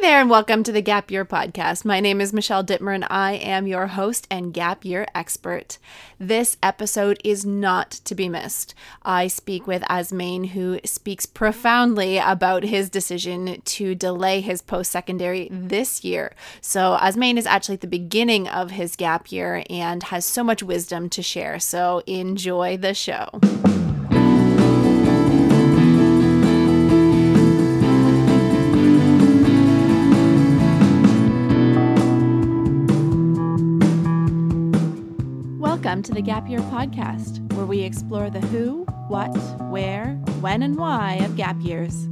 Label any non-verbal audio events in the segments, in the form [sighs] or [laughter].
there, and welcome to the Gap Year Podcast. My name is Michelle Dittmer, and I am your host and Gap Year expert. This episode is not to be missed. I speak with Azmain, who speaks profoundly about his decision to delay his post secondary this year. So, Azmain is actually at the beginning of his gap year and has so much wisdom to share. So, enjoy the show. Welcome to the Gap Year Podcast, where we explore the who, what, where, when, and why of gap years.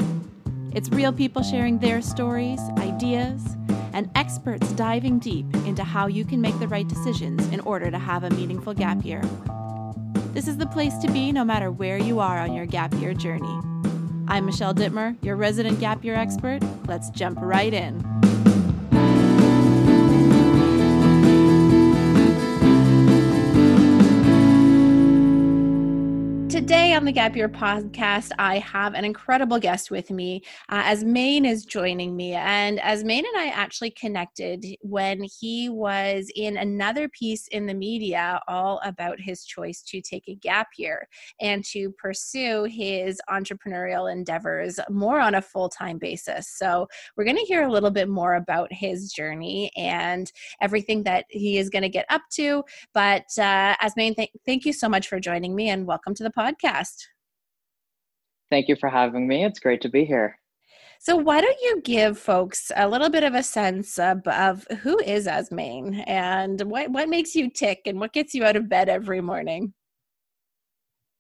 It's real people sharing their stories, ideas, and experts diving deep into how you can make the right decisions in order to have a meaningful gap year. This is the place to be no matter where you are on your gap year journey. I'm Michelle Dittmer, your resident gap year expert. Let's jump right in. Today on the Gap Year podcast, I have an incredible guest with me. Uh, Azmain is joining me, and Azmain and I actually connected when he was in another piece in the media all about his choice to take a gap year and to pursue his entrepreneurial endeavors more on a full time basis. So, we're going to hear a little bit more about his journey and everything that he is going to get up to. But, uh, Azmain, th- thank you so much for joining me and welcome to the podcast podcast. Thank you for having me. It's great to be here. So, why don't you give folks a little bit of a sense of, of who is Azmain and what, what makes you tick and what gets you out of bed every morning?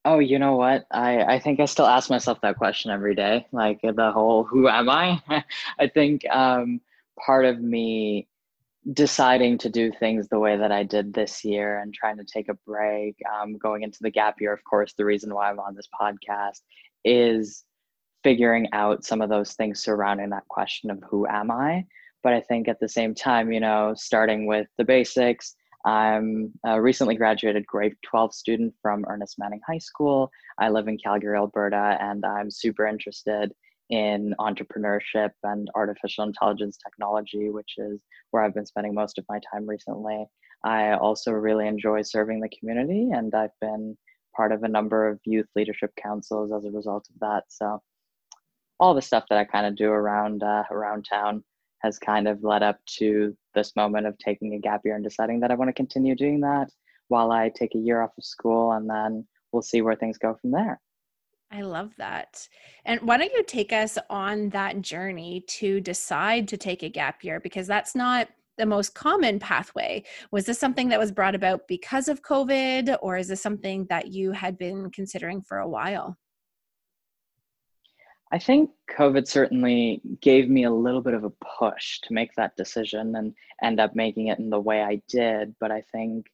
Oh, you know what? I, I think I still ask myself that question every day. Like the whole who am I? [laughs] I think um, part of me deciding to do things the way that I did this year and trying to take a break, um, going into the gap year, of course, the reason why I'm on this podcast is figuring out some of those things surrounding that question of who am I. But I think at the same time, you know, starting with the basics, I'm a recently graduated grade 12 student from Ernest Manning High School. I live in Calgary, Alberta, and I'm super interested in entrepreneurship and artificial intelligence technology, which is where I've been spending most of my time recently. I also really enjoy serving the community, and I've been part of a number of youth leadership councils as a result of that. So, all the stuff that I kind of do around uh, around town has kind of led up to this moment of taking a gap year and deciding that I want to continue doing that while I take a year off of school, and then we'll see where things go from there. I love that. And why don't you take us on that journey to decide to take a gap year? Because that's not the most common pathway. Was this something that was brought about because of COVID, or is this something that you had been considering for a while? I think COVID certainly gave me a little bit of a push to make that decision and end up making it in the way I did. But I think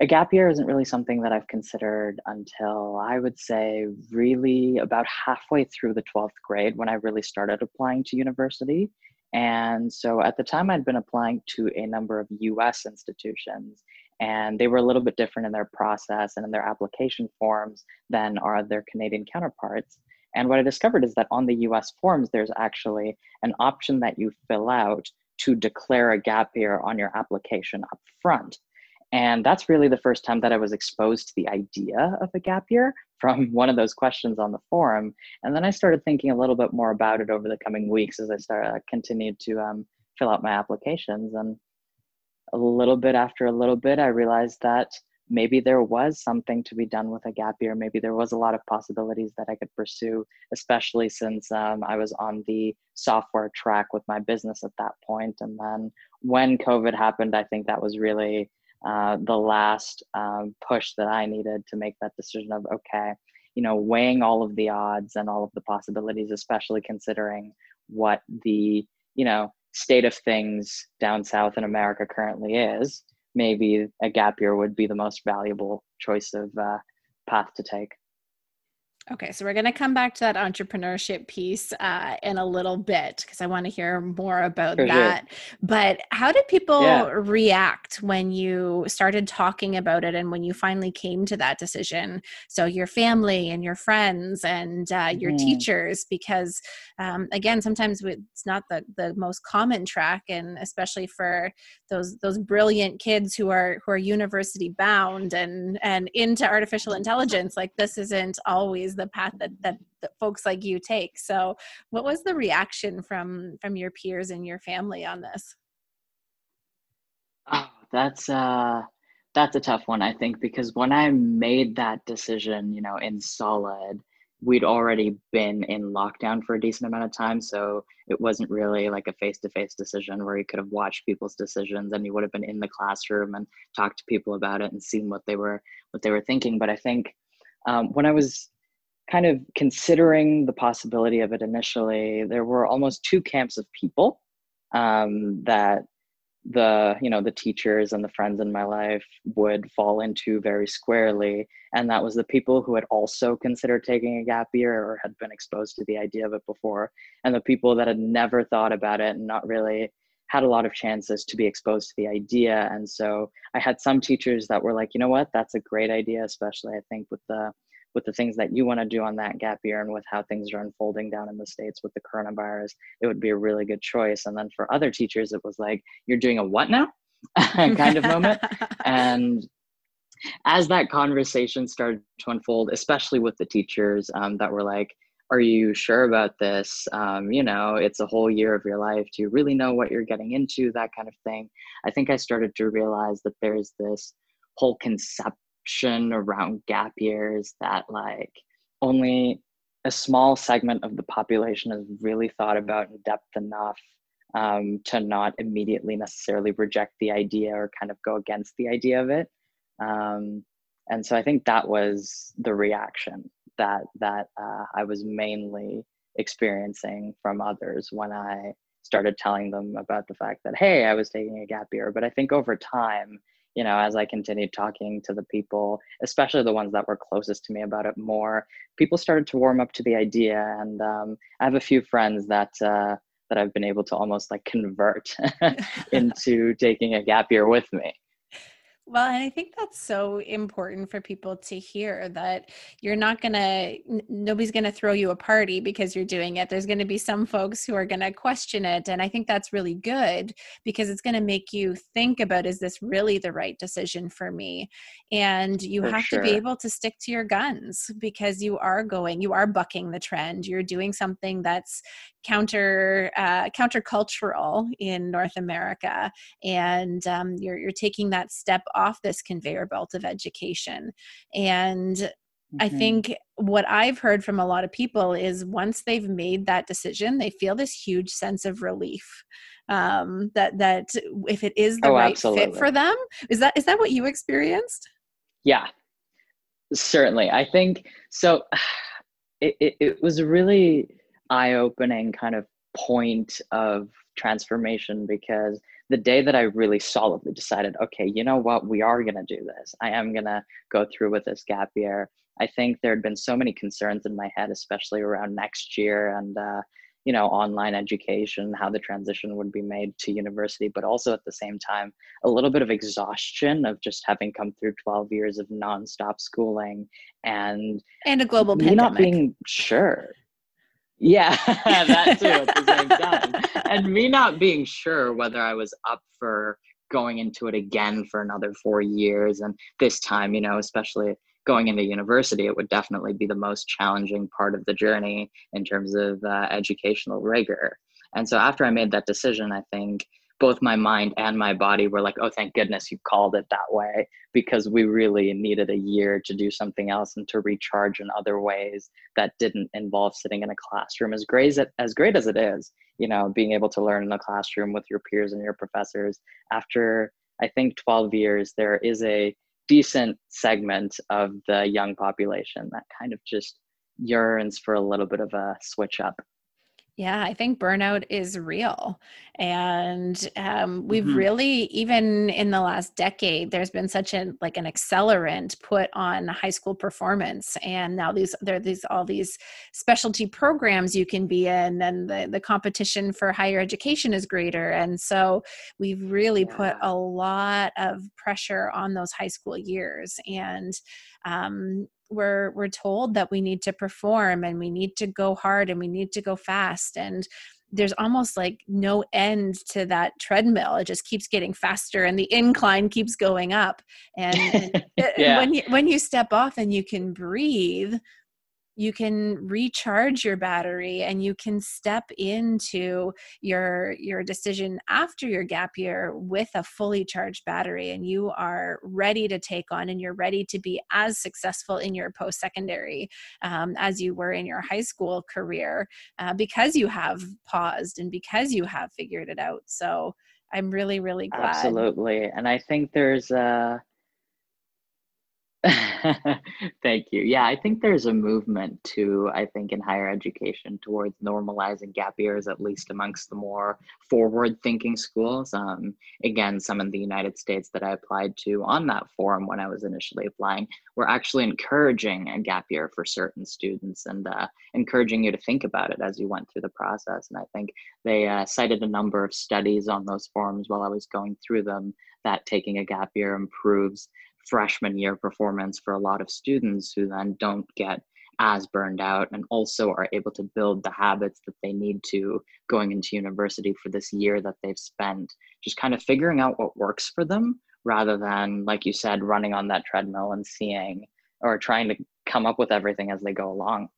a gap year isn't really something that I've considered until I would say really about halfway through the 12th grade when I really started applying to university. And so at the time, I'd been applying to a number of US institutions, and they were a little bit different in their process and in their application forms than are their Canadian counterparts. And what I discovered is that on the US forms, there's actually an option that you fill out to declare a gap year on your application up front. And that's really the first time that I was exposed to the idea of a gap year from [laughs] one of those questions on the forum. And then I started thinking a little bit more about it over the coming weeks as I started uh, continued to um, fill out my applications. And a little bit after a little bit, I realized that maybe there was something to be done with a gap year. Maybe there was a lot of possibilities that I could pursue, especially since um, I was on the software track with my business at that point. And then when COVID happened, I think that was really uh, the last um, push that I needed to make that decision of okay, you know, weighing all of the odds and all of the possibilities, especially considering what the you know state of things down south in America currently is. Maybe a gap year would be the most valuable choice of uh, path to take. Okay, so we're going to come back to that entrepreneurship piece uh, in a little bit because I want to hear more about For that. Sure. But how did people yeah. react when you started talking about it and when you finally came to that decision? So, your family and your friends and uh, your mm. teachers, because um, again, sometimes it's not the, the most common track, and especially for those those brilliant kids who are who are university bound and and into artificial intelligence, like this isn't always the path that, that, that folks like you take. So what was the reaction from from your peers and your family on this? Oh that's uh that's a tough one i think because when i made that decision you know in solid we'd already been in lockdown for a decent amount of time. So it wasn't really like a face-to-face decision where you could have watched people's decisions and you would have been in the classroom and talked to people about it and seen what they were what they were thinking. But i think um, when i was kind of considering the possibility of it initially, there were almost two camps of people um, that the you know the teachers and the friends in my life would fall into very squarely. And that was the people who had also considered taking a gap year or had been exposed to the idea of it before and the people that had never thought about it and not really had a lot of chances to be exposed to the idea. And so i had some teachers that were like you know what? That's a great idea especially i think with the with the things that you want to do on that gap year and with how things are unfolding down in the states with the coronavirus it would be a really good choice. And then for other teachers it was like you're doing a what now? [laughs] kind of moment. [laughs] And as that conversation started to unfold especially with the teachers um, that were like are you sure about this? Um, you know it's a whole year of your life. Do you really know what you're getting into? That kind of thing. I think i started to realize that there's this whole concept around gap years that like only a small segment of the population has really thought about in depth enough um, to not immediately necessarily reject the idea or kind of go against the idea of it. Um, and so I think that was the reaction that that uh, I was mainly experiencing from others when I started telling them about the fact that hey, I was taking a gap year. But I think over time, you know, as I continued talking to the people, especially the ones that were closest to me about it more, people started to warm up to the idea. And um, I have a few friends that uh, that I've been able to almost like convert [laughs] [laughs] into taking a gap year with me. Well, and I think that's so important for people to hear that you're not going to, nobody's going to throw you a party because you're doing it. There's going to be some folks who are going to question it. And I think that's really good because it's going to make you think about is this really the right decision for me? And you for have sure. to be able to stick to your guns because you are going, you are bucking the trend. You're doing something that's counter uh, countercultural in North America, and um, you're you're taking that step off this conveyor belt of education. And mm-hmm. I think what I've heard from a lot of people is once they've made that decision, they feel this huge sense of relief um, that that if it is the oh, right absolutely. fit for them, is that is that what you experienced? Yeah, certainly. I think so. [sighs] It, it, it was really eye-opening kind of point of transformation because the day that I really solidly decided, okay, you know what, we are going to do this. I am going to go through with this gap year. I think there had been so many concerns in my head, especially around next year and, uh, you know, online education, how the transition would be made to university, but also at the same time, a little bit of exhaustion of just having come through 12 years of nonstop schooling and and a global pandemic. Not being sure. Yeah, [laughs] that too at the same [laughs] time. and me not being sure whether I was up for going into it again for another four years. And this time, you know, especially going into university, it would definitely be the most challenging part of the journey in terms of uh, educational rigor. And so after I made that decision, I think both my mind and my body were like, oh, thank goodness you called it that way, because we really needed a year to do something else and to recharge in other ways that didn't involve sitting in a classroom. As great as, it, as great as it is, you know, being able to learn in the classroom with your peers and your professors, after I think 12 years, there is a decent segment of the young population that kind of just yearns for a little bit of a switch up Yeah, I think burnout is real. And um, we've Mm-hmm. really, even in the last decade, there's been such an like an accelerant put on high school performance. And now these there are these all these specialty programs you can be in, and the, the competition for higher education is greater. And so we've really put a lot of pressure on those high school years. And um, we're we're told that we need to perform and we need to go hard and we need to go fast and there's almost like no end to that treadmill it just keeps getting faster and the incline keeps going up and, and [laughs] eh, eh, yeah. when you when you step off and you can breathe you can recharge your battery and you can step into your your decision after your gap year with a fully charged battery and you are ready to take on and you're ready to be as successful in your post-secondary um, as you were in your high school career uh, because you have paused and because you have figured it out so i'm really really glad Absolutely. And I think there's a [laughs] Thank you. Yeah, I think there's a movement to, I think, in higher education towards normalizing gap years, at least amongst the more forward thinking schools. Um, again, some in the United States that I applied to on that forum when I was initially applying were actually encouraging a gap year for certain students and uh, encouraging you to think about it as you went through the process. And I think they uh, cited a number of studies on those forums while I was going through them that taking a gap year improves freshman year performance for a lot of students who then don't get as burned out and also are able to build the habits that they need to going into university for this year that they've spent just kind of figuring out what works for them rather than like you said running on that treadmill and seeing or trying to come up with everything as they go along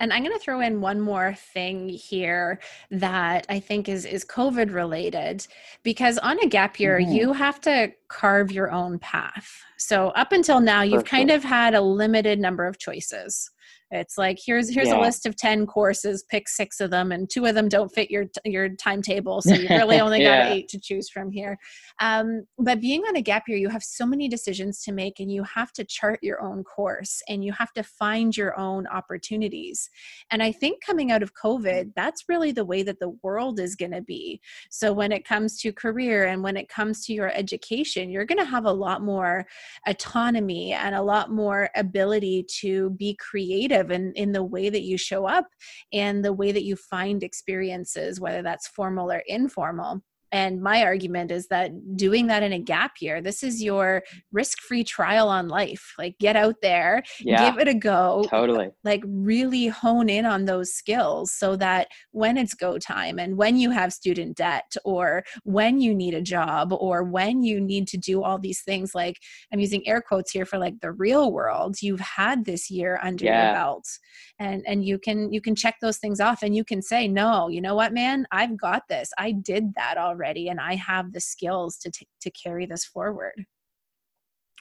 and i'm going to throw in one more thing here that i think is is covid related because on a gap year Mhm. you have to carve your own path. So up until now you've kind of had a limited number of choices it's like here's here's a list of 10 courses pick six of them and two of them don't fit your your timetable so you've [laughs] really only got eight to choose from here. Um, but being on a gap year you have so many decisions to make and you have to chart your own course and you have to find your own opportunities. And I think coming out of COVID, that's really the way that the world is going to be. So when it comes to career and when it comes to your education, you're going to have a lot more autonomy and a lot more ability to be creative in, in the way that you show up and the way that you find experiences, whether that's formal or informal. And my argument is that doing that in a gap year, this is your risk free trial on life. Like, get out there, yeah. give it a go, totally. like really hone in on those skills so that when it's go time and when you have student debt or when you need a job or when you need to do all these things like i'm using air quotes here for like the real world you've had this year under Yeah. your belt. And and you can you can check those things off and you can say no you know what man? I've got this. I did that already and i have the skills to t- to carry this forward.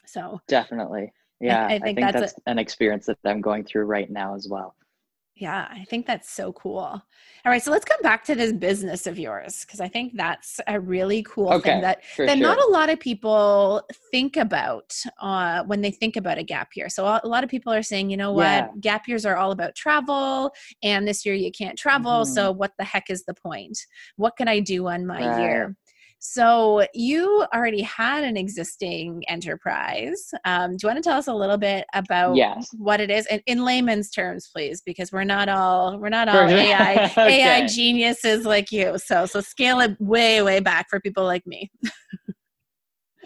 So definitely. Yeah I i think think, that's a- that's an experience that i'm going through right now as well Yeah, I think that's so cool. All right, so let's come back to this business of yours because I think that's a really cool okay thing that that sure not a lot of people think about uh, when they think about a gap year. So a lot of people are saying, you know what, Yeah. gap years are all about travel, and this year you can't travel. So what the heck is the point? What can I do on my Right. year? So you already had an existing enterprise. Um, do you want to tell us a little bit about Yes. what it is in, in layman's terms, please? Because we're not all we're not all. AI AI [laughs] geniuses like you. So so scale it way way back for people like me. [laughs]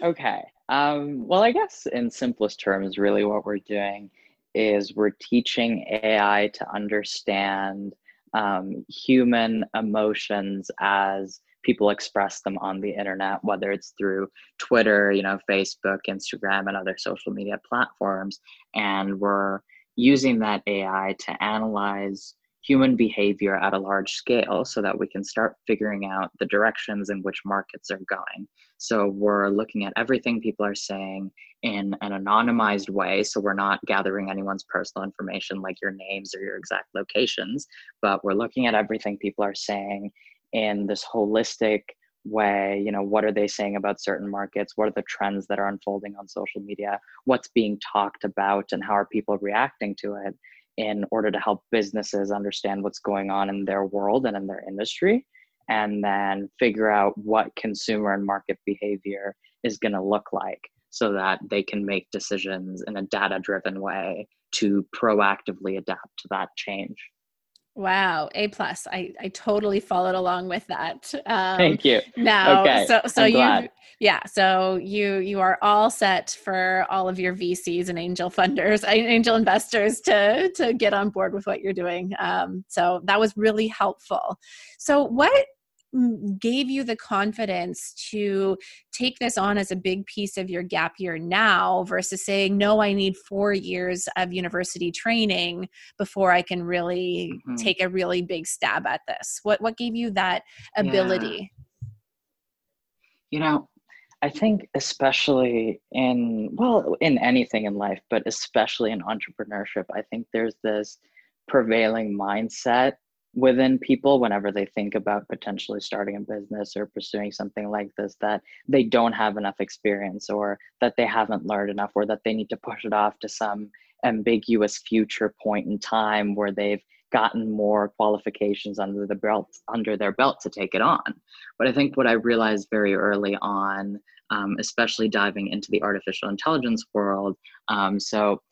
Okay. Um, well, I guess in simplest terms, really what we're doing is we're teaching AI to understand um, human emotions as people express them on the internet, whether it's through Twitter, you know, Facebook, Instagram, and other social media platforms. And we're using that AI to analyze human behavior at a large scale so that we can start figuring out the directions in which markets are going. So we're looking at everything people are saying in an anonymized way. So we're not gathering anyone's personal information like your names or your exact locations, but we're looking at everything people are saying in this holistic way. You know, what are they saying about certain markets? What are the trends that are unfolding on social media? What's being talked about and how are people reacting to it? in order to help businesses understand what's going on in their world and in their industry and then figure out what consumer and market behavior is going to look like so that they can make decisions in a data driven way to proactively adapt to that change Wow, A plus. I I totally followed along with that. Um, Thank you. Now, okay. so so I'm you glad. yeah, so you you are all set for all of your VCs and angel funders, angel investors to to get on board with what you're doing. Um, so that was really helpful. So what gave you the confidence to take this on as a big piece of your gap year now versus saying no i need 4 years of university training before i can really mm-hmm. take a really big stab at this what what gave you that ability yeah. you know i think especially in well in anything in life but especially in entrepreneurship i think there's this prevailing mindset within people whenever they think about potentially starting a business or pursuing something like this that they don't have enough experience or that they haven't learned enough or that they need to push it off to some ambiguous future point in time where they've gotten more qualifications under the belt under their belt to take it on. But i think what i realized very early on um, especially diving into the artificial intelligence world um, so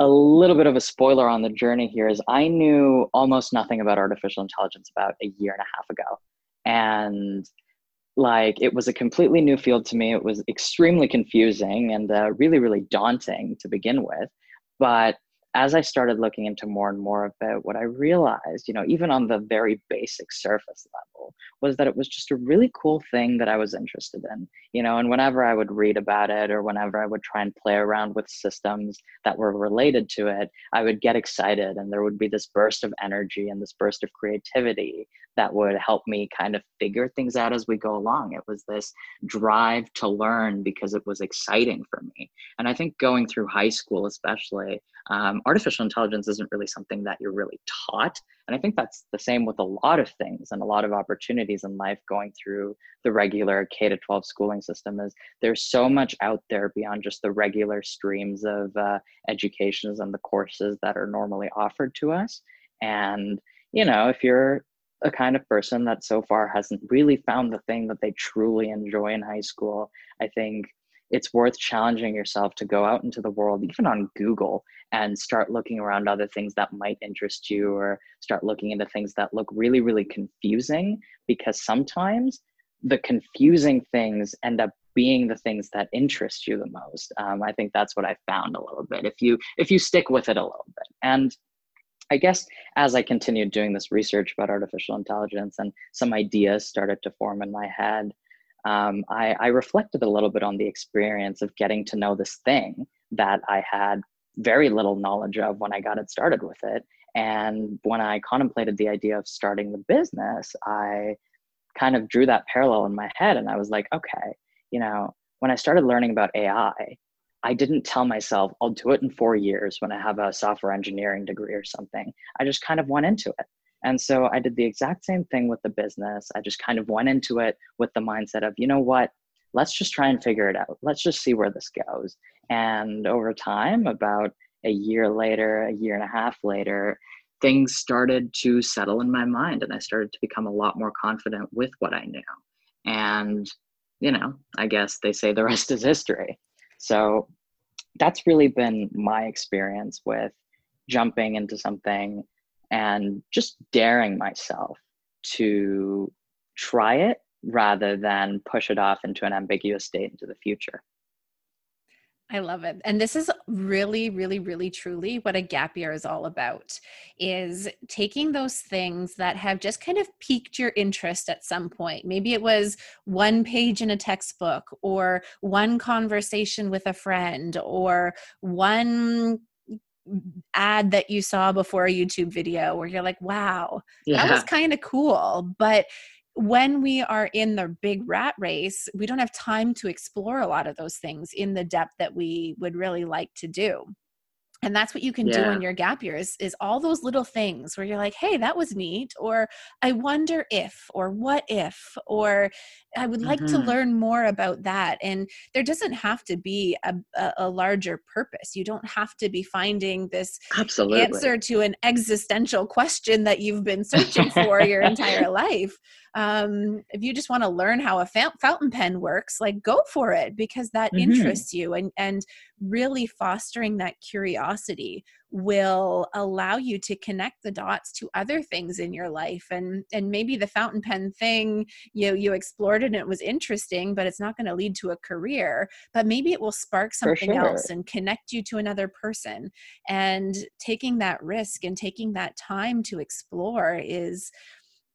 a little bit of a spoiler on the journey here is I knew almost nothing about artificial intelligence about a year and a half ago. And like it was a completely new field to me. It was extremely confusing and uh, really, really daunting to begin with. But as I started looking into more and more of it, what I realized, you know, even on the very basic surface level, was that it was just a really cool thing that I was interested in, you know, and whenever I would read about it or whenever I would try and play around with systems that were related to it, I would get excited and there would be this burst of energy and this burst of creativity that would help me kind of figure things out as we go along. It was this drive to learn because it was exciting for me. And I think going through high school, especially, um, artificial intelligence isn't really something that you're really taught. And I think that's the same with a lot of things and a lot of opportunities in life going through the regular K to 12 schooling system is there's so much out there beyond just the regular streams of uh, educations and the courses that are normally offered to us. And, you know, if you're a kind of person that so far hasn't really found the thing that they truly enjoy in high school, I think it's worth challenging yourself to go out into the world, even on Google, and start looking around other things that might interest you or start looking into things that look really, really confusing because sometimes the confusing things end up being the things that interest you the most. Um, I think that's what I found a little bit. If you if you stick with it a little bit, and I guess as I continued doing this research about artificial intelligence and some ideas started to form in my head, um, I, I reflected a little bit on the experience of getting to know this thing that I had very little knowledge of when I got it started with it. And when I contemplated the idea of starting the business, I kind of drew that parallel in my head and I was like, okay, you know, when I started learning about AI, I didn't tell myself I'll do it in four years when I have a software engineering degree or something. I just kind of went into it. And so I did the exact same thing with the business. I just kind of went into it with the mindset of, you know what, let's just try and figure it out. Let's just see where this goes. And over time, about a year later, a year and a half later, things started to settle in my mind and I started to become a lot more confident with what I knew. And, you know, I guess they say the [laughs] rest is history. So that's really been my experience with jumping into something and just daring myself to try it rather than push it off into an ambiguous state into the future. I love it. And this is really, really, really, truly what a gap year is all about is taking those things that have just kind of piqued your interest at some point. Maybe it was one page in a textbook or one conversation with a friend or one ad that you saw before a YouTube video where you're like, wow, yeah. that was kind of cool. But when we are in the big rat race, we don't have time to explore a lot of those things in the depth that we would really like to do. And that's what you can yeah. do in your gap years is all those little things where you're like hey that was neat or i wonder if or what if or i would like mm-hmm. to learn more about that and there doesn't have to be a, a, larger purpose you don't have to be finding this Absolutely. answer to an existential question that you've been searching for your entire [laughs] life um, if you just want to learn how a fountain pen works like go for it because that mm-hmm. interests you and and really fostering that curiosity will allow you to connect the dots to other things in your life and and maybe the fountain pen thing you you explored it and it was interesting but it's not going to lead to a career but maybe it will spark something sure. else and connect you to another person and taking that risk and taking that time to explore is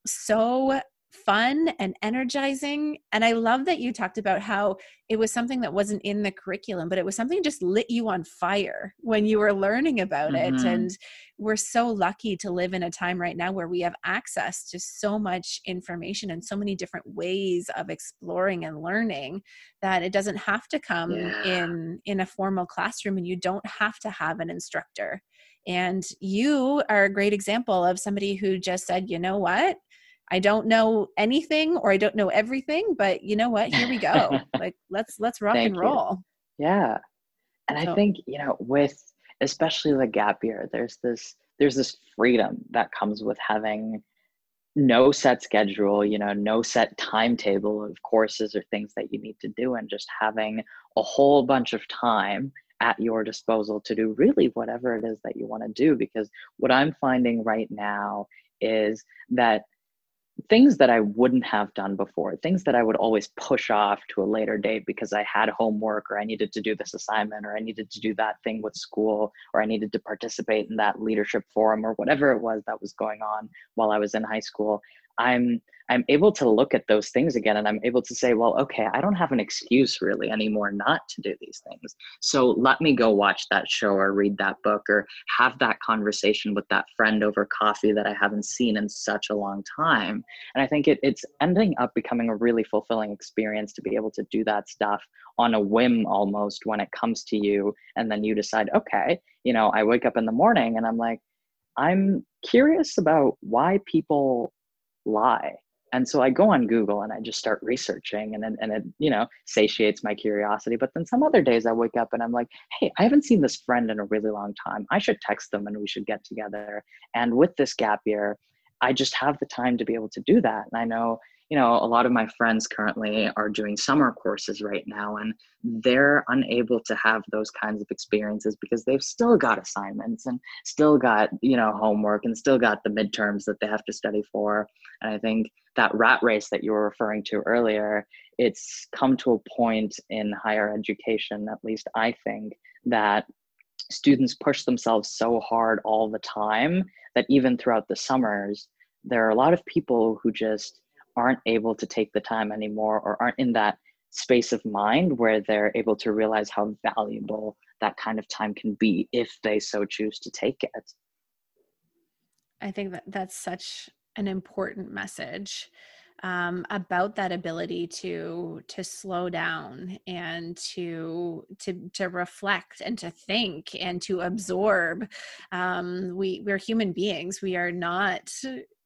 so fun and energizing. And I love that you talked about how it was something that wasn't in the curriculum, but it was something just lit you on fire when you were learning about mm-hmm. it. And we're so lucky to live in a time right now where we have access to so much information and so many different ways of exploring and learning that it doesn't have to come yeah. in in a formal classroom and you don't have to have an instructor. And you are a great example of somebody who just said, you know what? I don't know anything or I don't know everything, but you know what? Here we go. [laughs] like let's let's rock and roll. You. Yeah. And so. I think, you know, with especially the gap year, there's this there's this freedom that comes with having no set schedule, you know, no set timetable of courses or things that you need to do and just having a whole bunch of time at your disposal to do really whatever it is that you want to do because what I'm finding right now is that things that I wouldn't have done before, things that I would always push off to a later date because I had homework or I needed to do this assignment or I needed to do that thing with school or I needed to participate in that leadership forum or whatever it was that was going on while I was in high school. I'm I'm able to look at those things again and I'm able to say, well, okay, I don't have an excuse really anymore not to do these things. So let me go watch that show or read that book or have that conversation with that friend over coffee that I haven't seen in such a long time. And I think it, it's ending up becoming a really fulfilling experience to be able to do that stuff on a whim almost when it comes to you. And then you decide, okay, you know, I wake up in the morning and I'm like, I'm curious about why people lie and so i go on google and i just start researching and then and it you know satiates my curiosity. But then some other days i wake up and i'm like hey i haven't seen this friend in a really long time. I should text them and we should get together. And with this gap year i just have the time to be able to do that. And i know you know a lot of my friends currently are doing summer courses right now and they're unable to have those kinds of experiences because they've still got assignments and still got you know homework and still got the midterms that they have to study for. And i think that rat race that you were referring to earlier it's come to a point in higher education at least i think that students push themselves so hard all the time that even throughout the summers there are a lot of people who just aren't able to take the time anymore or aren't in that space of mind where they're able to realize how valuable that kind of time can be if they so choose to take it. I think that that's such an important message um, about that ability to to slow down and to to to reflect and to think and to absorb. Um, we we're human beings. We are not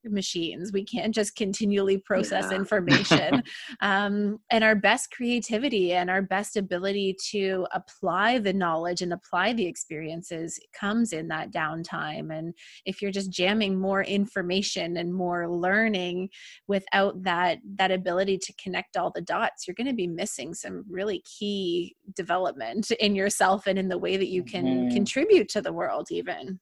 machines we can't just continually process yeah. [laughs] information um, and our best creativity and our best ability to apply the knowledge and apply the experiences comes in that downtime and if you're just jamming more information and more learning without that that ability to connect all the dots you're going to be missing some really key development in yourself and in the way that you can mm-hmm. contribute to the world even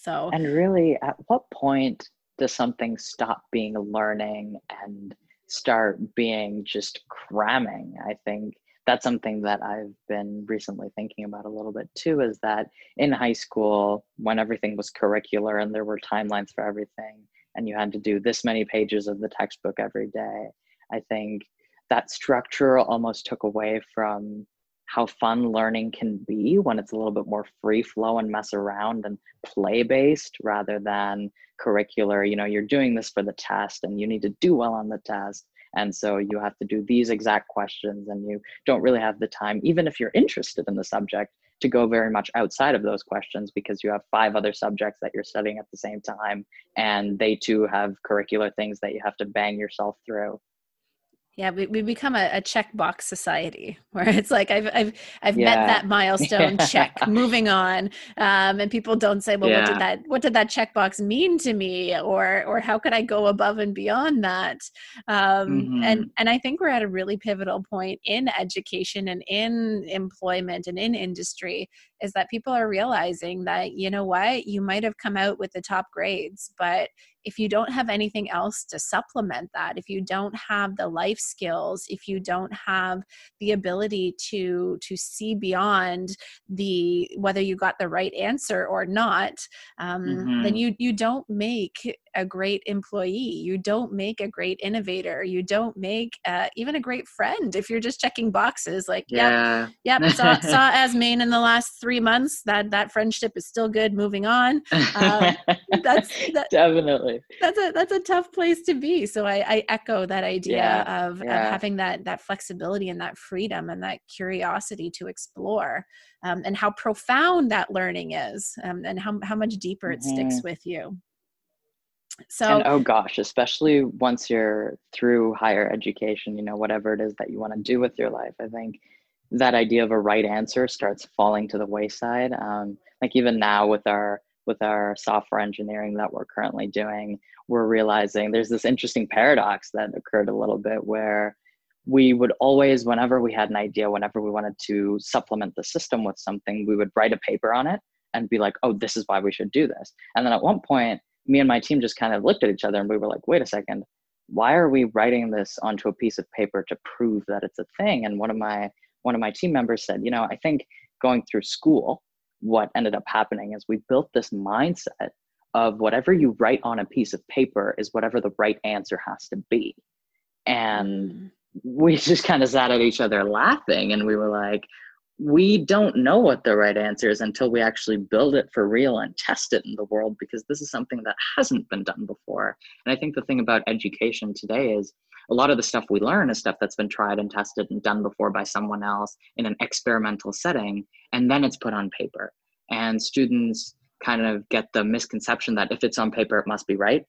so, and really, at what point does something stop being learning and start being just cramming? I think that's something that I've been recently thinking about a little bit too is that in high school, when everything was curricular and there were timelines for everything, and you had to do this many pages of the textbook every day, I think that structure almost took away from how fun learning can be when it's a little bit more free flow and mess around and play based rather than curricular. You know, you're doing this for the test and you need to do well on the test. And so you have to do these exact questions and you don't really have the time, even if you're interested in the subject, to go very much outside of those questions because you have five other subjects that you're studying at the same time and they too have curricular things that you have to bang yourself through yeah we, we become a, a checkbox society [laughs] where it's like i've i've, I've yeah. met that milestone yeah. [laughs] check moving on um, and people don't say well yeah. what did that what did that checkbox mean to me or or how could i go above and beyond that um, mm-hmm. and and i think we're at a really pivotal point in education and in employment and in industry is that people are realizing that you know what you might have come out with the top grades but if you don't have anything else to supplement that if you don't have the life skills if you don't have the ability to to see beyond the whether you got the right answer or not um, mm-hmm. then you you don't make a great employee. You don't make a great innovator. You don't make uh, even a great friend if you're just checking boxes like yeah. yep, yep saw, saw Azmain in the last three months that that friendship is still good moving on [laughs] um, that's that, definitely that's a that's a tough place to be so i, I echo that idea yeah, of, yeah. of having that that flexibility and that freedom and that curiosity to explore um, and how profound that learning is um, and how, how much deeper it mm-hmm. sticks with you so and, oh gosh especially once you're through higher education you know whatever it is that you want to do with your life i think that idea of a right answer starts falling to the wayside. Um, like even now with our with our software engineering that we're currently doing we're realizing there's this interesting paradox that occurred a little bit where we would always whenever we had an idea whenever we wanted to supplement the system with something we would write a paper on it and be like oh this is why we should do this. And then at one point me and my team just kind of looked at each other and we were like, wait a second, why are we writing this onto a piece of paper to prove that it's a thing? And one of my one of my team members said, you know, I think going through school, what ended up happening is we built this mindset of whatever you write on a piece of paper is whatever the right answer has to be. And mm. we just kind of sat at each other laughing and we were like, we don't know what the right answer is until we actually build it for real and test it in the world because this is something that hasn't been done before. And I think the thing about education today is a lot of the stuff we learn is stuff that's been tried and tested and done before by someone else in an experimental setting, and then it's put on paper. And students kind of get the misconception that if it's on paper, it must be right.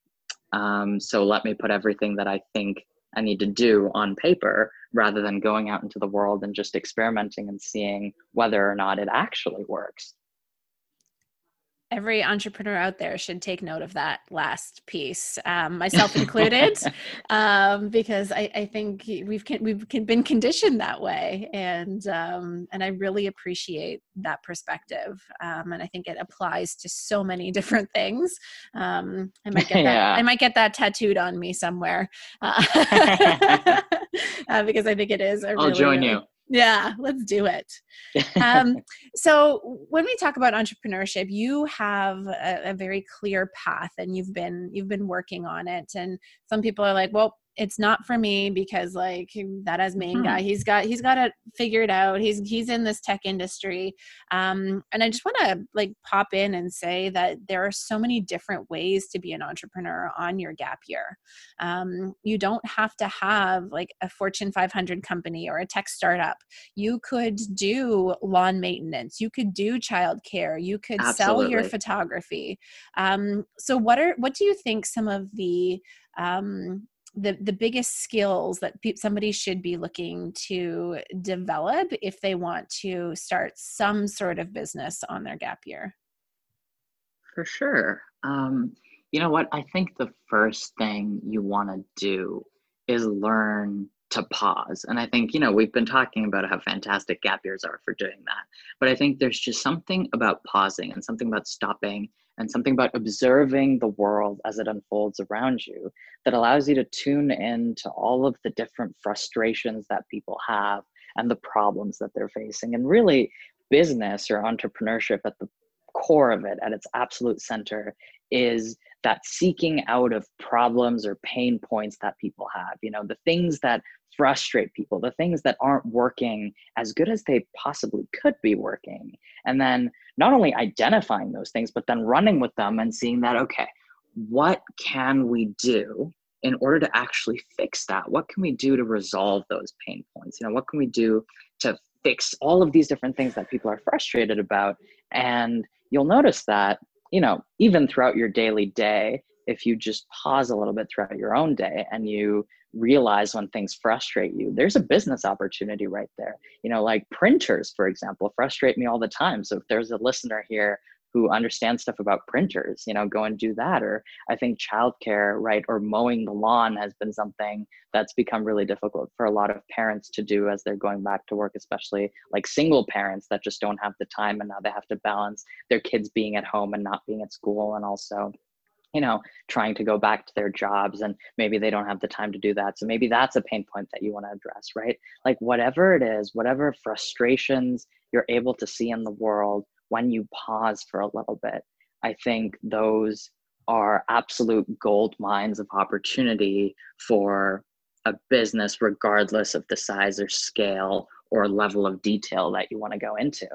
Um, so let me put everything that I think I need to do on paper rather than going out into the world and just experimenting and seeing whether or not it actually works every entrepreneur out there should take note of that last piece, um, [laughs] myself included, um, because I, I, think we've we've been conditioned that way, and um, and I really appreciate that perspective, um, and I think it applies to so many [laughs] different things. Um, I might get that [laughs] yeah. I might get that tattooed on me somewhere uh, uh, because I think it is. I'll really, join you. Yeah, let's do it. [laughs] um, so when we talk about entrepreneurship, you have a, a, very clear path, and you've been you've been working on it. And some people are like, "Well, it's not for me because like that Azmain hmm. guy he's got he's got it figured out. He's he's in this tech industry. Um and i just want to like pop in and say that there are so many different ways to be an entrepreneur on your gap year. Um you don't have to have like a fortune 500 company or a tech startup. You could do lawn maintenance. You could do childcare. You could Absolutely. sell your photography. Um so what are what do you think some of the um, the the biggest skills that pe- somebody should be looking to develop if they want to start some sort of business on their gap year? For sure. Um, you know what? I think the first thing you want to do is learn to pause. And i think you know we've been talking about how fantastic gap years are for doing that. But i think there's just something about pausing and something about stopping and something about observing the world as it unfolds around you that allows you to tune in to all of the different frustrations that people have and the problems that they're facing. And really, business or entrepreneurship at the core of it, at its absolute center, is that seeking out of problems or pain points that people have. You know, the things that frustrate people, the things that aren't working as good as they possibly could be working. And then not only identifying those things, but then running with them and seeing that, okay, what can we do in order to actually fix that? What can we do to resolve those pain points? You know, what can we do to fix all of these different things that people are frustrated about and you'll notice that you know even throughout your daily day if you just pause a little bit throughout your own day and you realize when things frustrate you there's a business opportunity right there. You know like printers for example frustrate me all the time. So if there's a listener here who understands stuff about printers you know go and do that. Or i think childcare right or mowing the lawn has been something that's become really difficult for a lot of parents to do as they're going back to work especially like single parents that just don't have the time and now they have to balance their kids being at home and not being at school and also you know trying to go back to their jobs and maybe they don't have the time to do that. So maybe that's a pain point that you want to address right? Like whatever it is whatever frustrations you're able to see in the world when you pause for a little bit i think those are absolute gold mines of opportunity for a business regardless of the size or scale or level of detail that you want to go into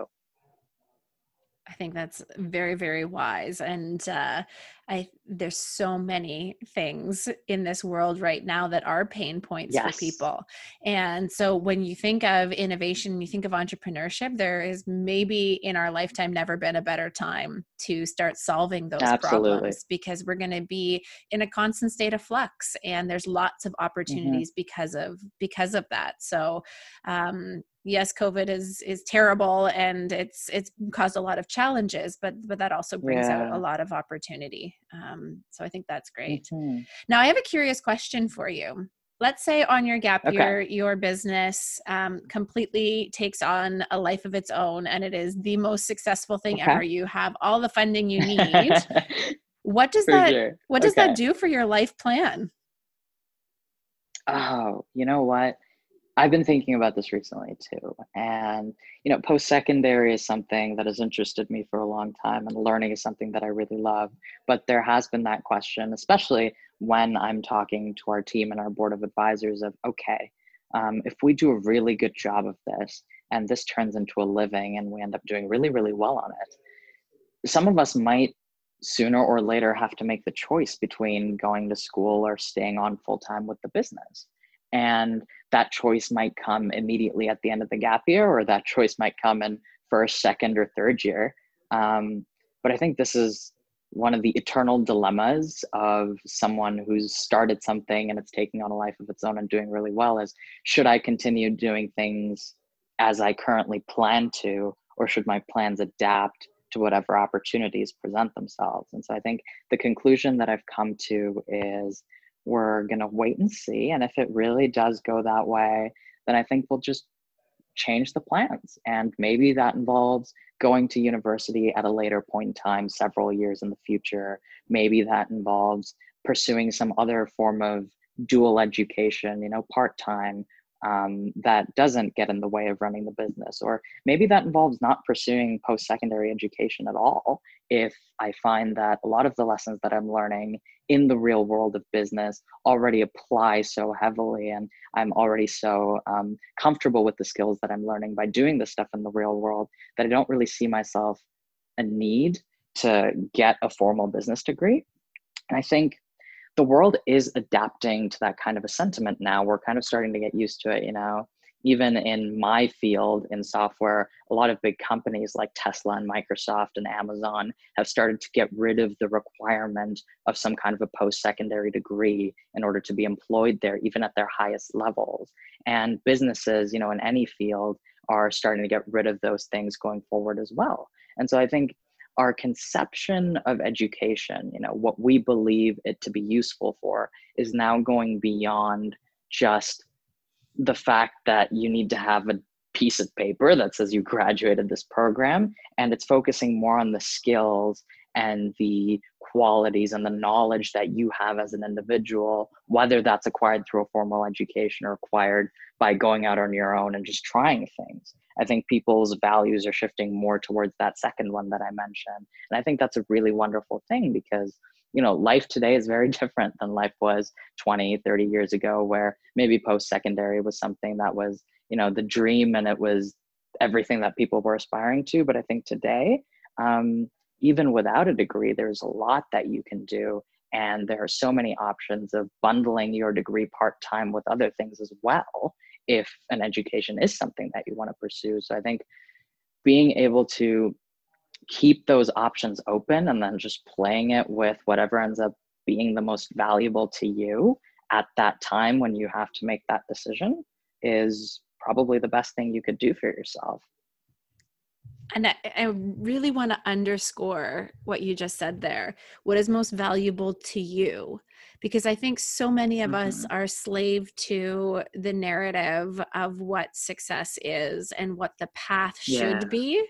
I think that's very, very wise. And uh, I there's so many things in this world right now that are pain points yes. for people. And so when you think of innovation, you think of entrepreneurship, there is maybe in our lifetime never been a better time to start solving those Absolutely. problems because we're going to be in a constant state of flux and there's lots of mm-hmm. opportunities mm-hmm. because of because of that. So um yes covid is is terrible and it's it's caused a lot of challenges but but that also brings yeah. out a lot of opportunity um, so i think that's great mm-hmm. now i have a curious question for you let's say on your gap okay. year your business um, completely takes on a life of its own and it is the most successful thing okay. ever you have all the funding you need [laughs] what does for that sure. what does okay. that do for your life plan oh you know what I've been thinking about this recently too. And, you know, post secondary is something that has interested me for a long time, and learning is something that I really love. But there has been that question, especially when I'm talking to our team and our board of advisors of, okay, um, if we do a really good job of this and this turns into a living and we end up doing really, really well on it, some of us might sooner or later have to make the choice between going to school or staying on full time with the business and that choice might come immediately at the end of the gap year or that choice might come in first second or third year. Um, but i think this is one of the eternal dilemmas of someone who's started something and it's taking on a life of its own and doing really well is should i continue doing things as i currently plan to or should my plans adapt to whatever opportunities present themselves? And so i think the conclusion that i've come to is we're going to wait and see. And if it really does go that way, then I think we'll just change the plans. And maybe that involves going to university at a later point in time, several years in the future. Maybe that involves pursuing some other form of dual education, you know, part time um, that doesn't get in the way of running the business. Or maybe that involves not pursuing post secondary education at all if I find that a lot of the lessons that I'm learning in the real world of business already apply so heavily and I'm already so um, comfortable with the skills that I'm learning by doing this stuff in the real world that I don't really see myself a need to get a formal business degree. And I think the world is adapting to that kind of a sentiment now. We're kind of starting to get used to it, you know. Even in my field in software, a lot of big companies like Tesla and Microsoft and Amazon have started to get rid of the requirement of some kind of a post secondary degree in order to be employed there, even at their highest levels. And businesses, you know, in any field are starting to get rid of those things going forward as well. And so I think our conception of education, you know, what we believe it to be useful for, is now going beyond just the fact that you need to have a piece of paper that says you graduated this program, and it's focusing more on the skills and the qualities and the knowledge that you have as an individual, whether that's acquired through a formal education or acquired by going out on your own and just trying things. I think people's values are shifting more towards that second one that I mentioned. And I think that's a really wonderful thing because you know life today is very [laughs] different than life was 20 30 years ago where maybe post secondary was something that was you know the dream and it was everything that people were aspiring to. But i think today um, even without a degree there's a lot that you can do. And there are so many options of bundling your degree part-time with other things as well if an education is something that you want to pursue. So I think being able to keep those options open and then just playing it with whatever ends up being the most valuable to you at that time when you have to make that decision is probably the best thing you could do for yourself. And I, I, really want to underscore what you just said there. What is most valuable to you? Because I think so many of mm-hmm. us are slave to the narrative of what success is and what the path should be.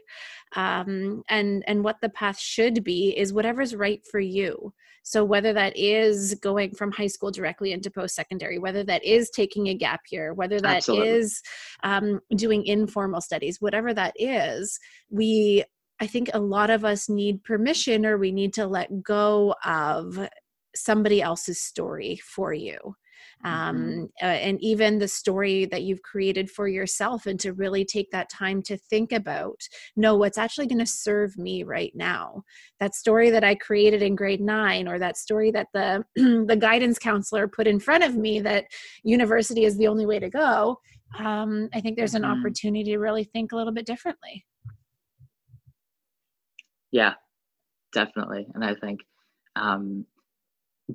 Um, and and what the path should be is whatever's right for you. So, whether that is going from high school directly into post secondary, whether that is taking a gap year, whether that Absolutely. is um, doing informal studies, whatever that is, we, I think a lot of us need permission or we need to let go of somebody else's story for you Mm-hmm. um, mm-hmm. uh, and even the story that you've created for yourself and to really take that time to think about no what's actually going to serve me right now that story that i created in grade 9 or that story that the [clears throat] the guidance counselor put in front of me that university is the only way to go um, i think there's an mm-hmm. opportunity to really think a little bit differently yeah definitely and i think um,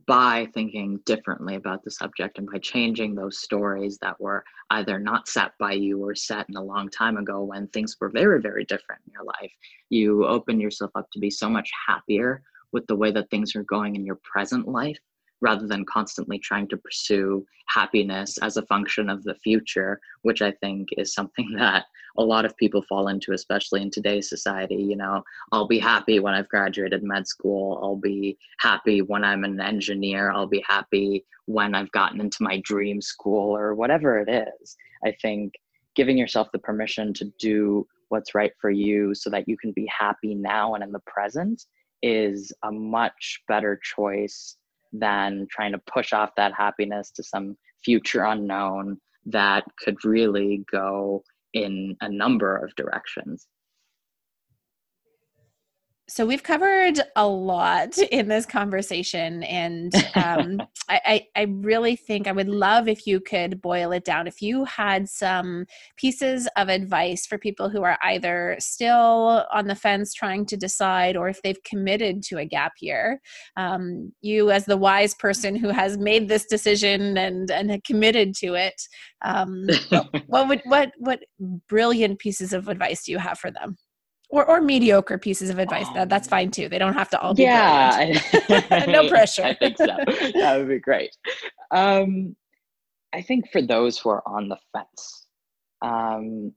by thinking differently about the subject and by changing those stories that were either not set by you or set in a long time ago when things were very, very different in your life, you open yourself up to be so much happier with the way that things are going in your present life rather than constantly trying to pursue happiness as a function of the future, which I think is something [laughs] that a lot of people fall into, especially in today's society. You know, I'll be happy when I've graduated med school, I'll be happy when I'm an engineer, I'll be happy when I've gotten into my dream school or whatever it is. I think giving yourself the permission to do what's right for you so that you can be happy now and in the present is a much better choice than trying to push off that happiness to some future unknown that could really go in a number of directions. So we've covered a lot in this conversation, and um, [laughs] I, I, really think I would love if you could boil it down. If you had some pieces of advice for people who are either still on the fence trying to decide, or if they've committed to a gap year, um, you as the wise person who has made this decision and and committed to it, um, what, [laughs] what would what what brilliant pieces of advice do you have for them? Or or mediocre pieces of advice. that that's fine too. They don't have to all be yeah. [laughs] no [laughs] pressure. I think so. that would be great. Um, I think for those who are on the fence, um,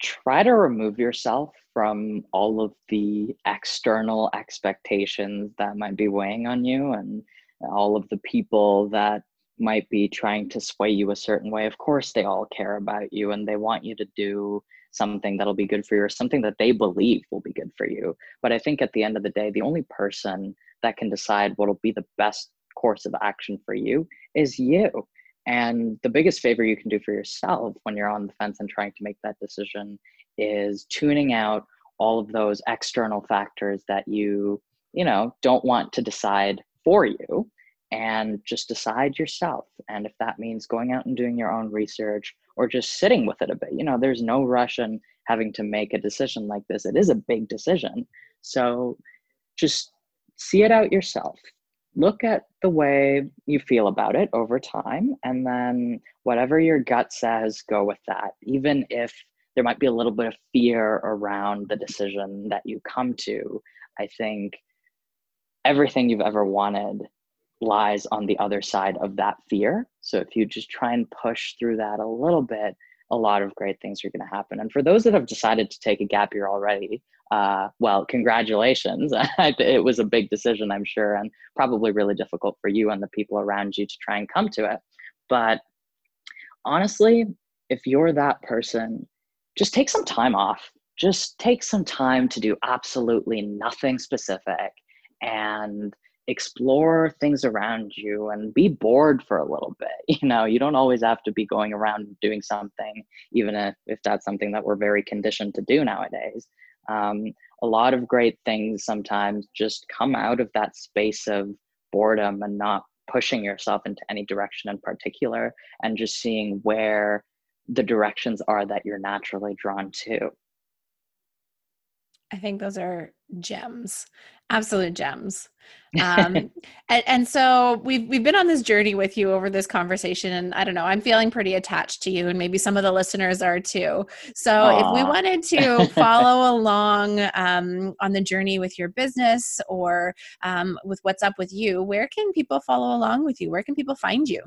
try to remove yourself from all of the external expectations that might be weighing on you and all of the people that might be trying to sway you a certain way. Of course, they all care about you and they want you to do something that'll be good for you or something that they believe will be good for you. But I think at the end of the day, the only person that can decide what'll be the best course of action for you is you. And the biggest favor you can do for yourself when you're on the fence and trying to make that decision is tuning out all of those external factors that you, you know, don't want to decide for you and just decide yourself. And if that means going out and doing your own research or just sitting with it a bit. You know, there's no rush in having to make a decision like this. It is a big decision. So just see it out yourself. Look at the way you feel about it over time, and then whatever your gut says, go with that. Even if there might be a little bit of fear around the decision that you come to, I think everything you've ever wanted lies on the other side of that fear. So if you just try and push through that a little bit, a lot of great things are going to happen. And for those that have decided to take a gap year already, uh, well, congratulations. [laughs] it was a big decision, I'm sure, and probably really difficult for you and the people around you to try and come to it. But honestly, if you're that person, just take some time off. Just take some time to do absolutely nothing specific and explore things around you and be bored for a little bit [laughs] you know you don't always have to be going around doing something even if, if that's something that we're very conditioned to do nowadays um, a lot of great things sometimes just come out of that space of boredom and not pushing yourself into any direction in particular and just seeing where the directions are that you're naturally drawn to. I think those are gems, absolute gems. [laughs] Um, and, and, so we've we've been on this journey with you over this conversation, and I don't know, I'm feeling pretty attached to you, and maybe some of the listeners are too. So Aww. if we wanted to [laughs] follow along um, on the journey with your business or um, with what's up with you, where can people follow along with you? Where can people find you?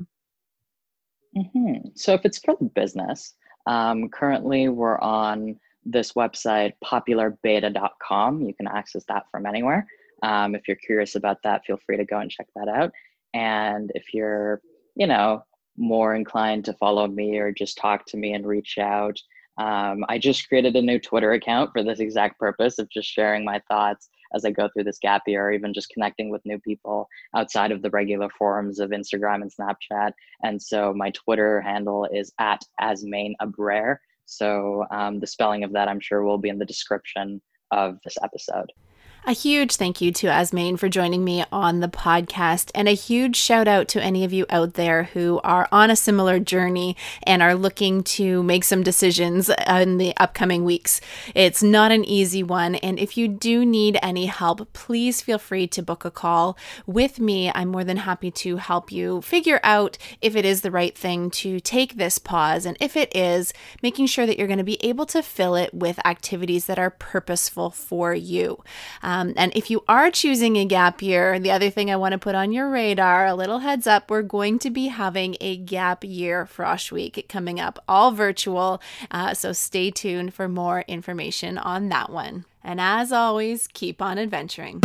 Mm-hmm. So if it's for the business, um, currently we're on this website, popularbeta.com. You can access that from anywhere. Um, if you're curious about that, feel free to go and check that out. And if you're, you know, more inclined to follow me or just talk to me and reach out, um, I just created a new Twitter account for this exact purpose of just sharing my thoughts as I go through this gap year, or even just connecting with new people outside of the regular forums of Instagram and Snapchat. And so my Twitter handle is at Azmain Abrer. So um, the spelling of that, I'm sure, will be in the description of this episode. A huge thank you to Azmain for joining me on the podcast, and a huge shout out to any of you out there who are on a similar journey and are looking to make some decisions in the upcoming weeks. It's not an easy one, and if you do need any help, please feel free to book a call with me. I'm more than happy to help you figure out if it is the right thing to take this pause, and if it is, making sure that you're going to be able to fill it with activities that are purposeful for you. Um, and if you are choosing a gap year, the other thing I want to put on your radar, a little heads up, we're going to be having a gap year Frosh Week coming up, all virtual. Uh, so stay tuned for more information on that one. And as always, keep on adventuring.